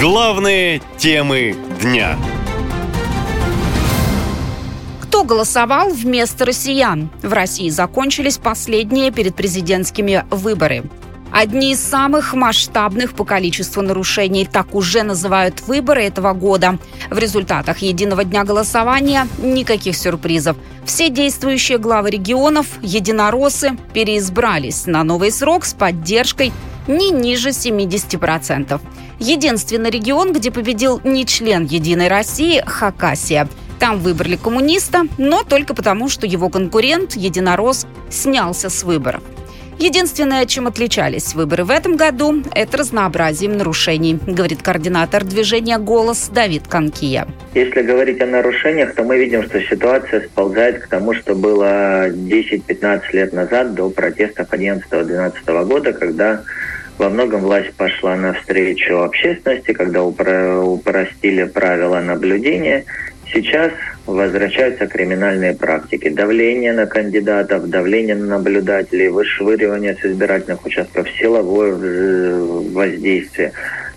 Главные темы дня. Кто голосовал вместо россиян? В России закончились последние перед президентскими выборы. Одни из самых масштабных по количеству нарушений так уже называют выборы этого года. В результатах единого дня голосования никаких сюрпризов. Все действующие главы регионов, единороссы, переизбрались на новый срок с поддержкой не ниже 70%. Единственный регион, где победил не член «Единой России» – Хакасия. Там выбрали коммуниста, но только потому, что его конкурент, единорос, снялся с выборов. Единственное, чем отличались выборы в этом году, это разнообразием нарушений, говорит координатор движения «Голос» Давид Конкия. Если говорить о нарушениях, то мы видим, что ситуация сползает к тому, что было 10-15 лет назад до протестов 11-12 года, когда во многом власть пошла навстречу общественности, когда упростили правила наблюдения. Сейчас возвращаются криминальные практики. Давление на кандидатов, давление на наблюдателей, вышвыривание с избирательных участков, силовое воздействие.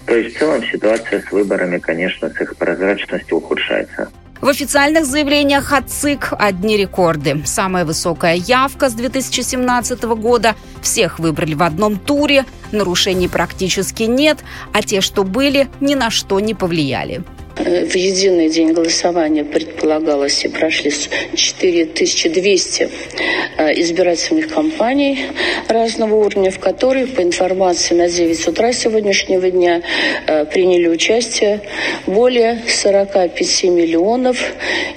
То есть в целом ситуация с выборами, конечно, с их прозрачностью ухудшается. В официальных заявлениях от ЦИК одни рекорды. Самая высокая явка с 2017 года. Всех выбрали в одном туре. Нарушений практически нет, а те, что были, ни на что не повлияли. В единый день голосования предполагалось и прошли 4200 э, избирательных кампаний разного уровня, в которых, по информации на 9 утра сегодняшнего дня, э, приняли участие более 45 миллионов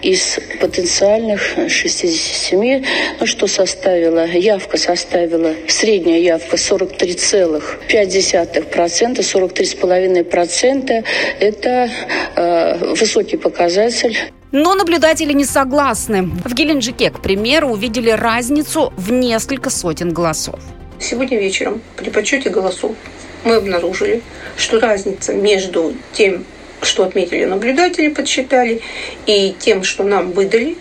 из потенциальных 67, ну, что составило, явка составила, средняя явка 43,5%, 43,5% это э, высокий показатель. Но наблюдатели не согласны. В Геленджике, к примеру, увидели разницу в несколько сотен голосов. Сегодня вечером при подсчете голосов мы обнаружили, что разница между тем, что отметили наблюдатели, подсчитали, и тем, что нам выдали,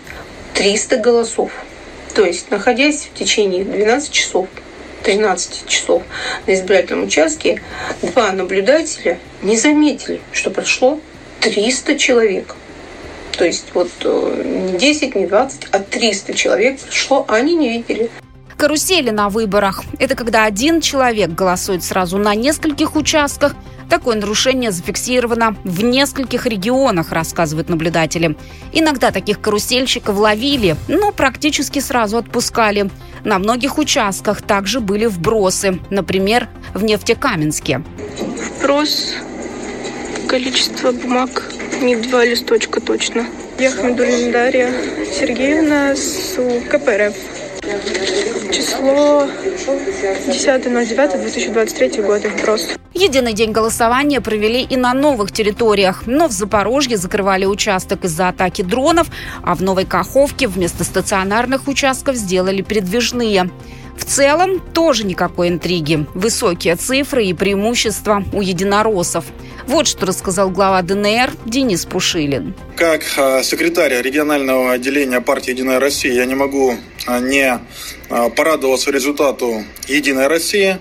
300 голосов. То есть, находясь в течение 12 часов 13 часов на избирательном участке, два наблюдателя не заметили, что прошло 300 человек. То есть вот э, не 10, не 20, а 300 человек пришло, а они не видели. Карусели на выборах – это когда один человек голосует сразу на нескольких участках. Такое нарушение зафиксировано в нескольких регионах, рассказывают наблюдатели. Иногда таких карусельщиков ловили, но практически сразу отпускали. На многих участках также были вбросы, например, в Нефтекаменске. Вброс количество бумаг не два листочка точно. Я Хамидулина Дарья Сергеевна с КПРФ. Число 10.09.2023 года. Вброс. Единый день голосования провели и на новых территориях. Но в Запорожье закрывали участок из-за атаки дронов, а в Новой Каховке вместо стационарных участков сделали передвижные. В целом тоже никакой интриги. Высокие цифры и преимущества у единороссов. Вот что рассказал глава ДНР Денис Пушилин. Как а, секретарь регионального отделения партии «Единая Россия» я не могу а, не а, порадоваться результату «Единой России».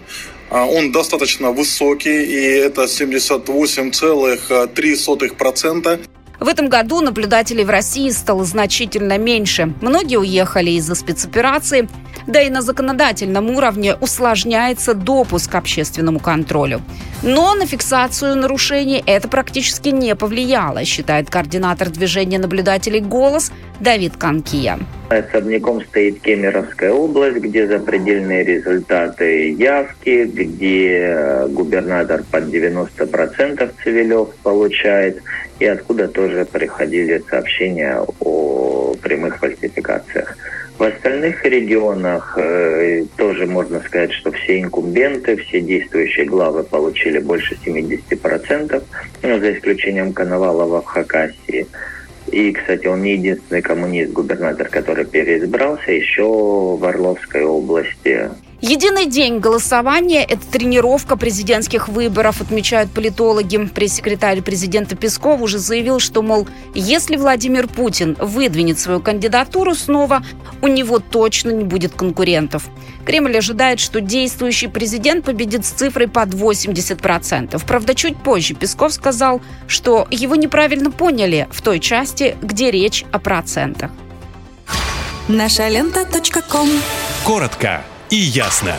Он достаточно высокий, и это 78,3%. В этом году наблюдателей в России стало значительно меньше. Многие уехали из-за спецоперации, да и на законодательном уровне усложняется допуск к общественному контролю. Но на фиксацию нарушений это практически не повлияло, считает координатор движения наблюдателей «Голос» Давид Канкия. Особняком стоит Кемеровская область, где запредельные результаты явки, где губернатор под 90% Цивилев получает, и откуда тоже приходили сообщения о прямых фальсификациях. В остальных регионах э, тоже можно сказать, что все инкумбенты, все действующие главы получили больше 70%, ну, за исключением Коновалова в Хакасии. И, кстати, он не единственный коммунист-губернатор, который переизбрался еще в Орловской области. Единый день голосования – это тренировка президентских выборов, отмечают политологи. Пресс-секретарь президента Песков уже заявил, что, мол, если Владимир Путин выдвинет свою кандидатуру снова, у него точно не будет конкурентов. Кремль ожидает, что действующий президент победит с цифрой под 80%. Правда, чуть позже Песков сказал, что его неправильно поняли в той части, где речь о процентах. Наша лента. Коротко и ясно.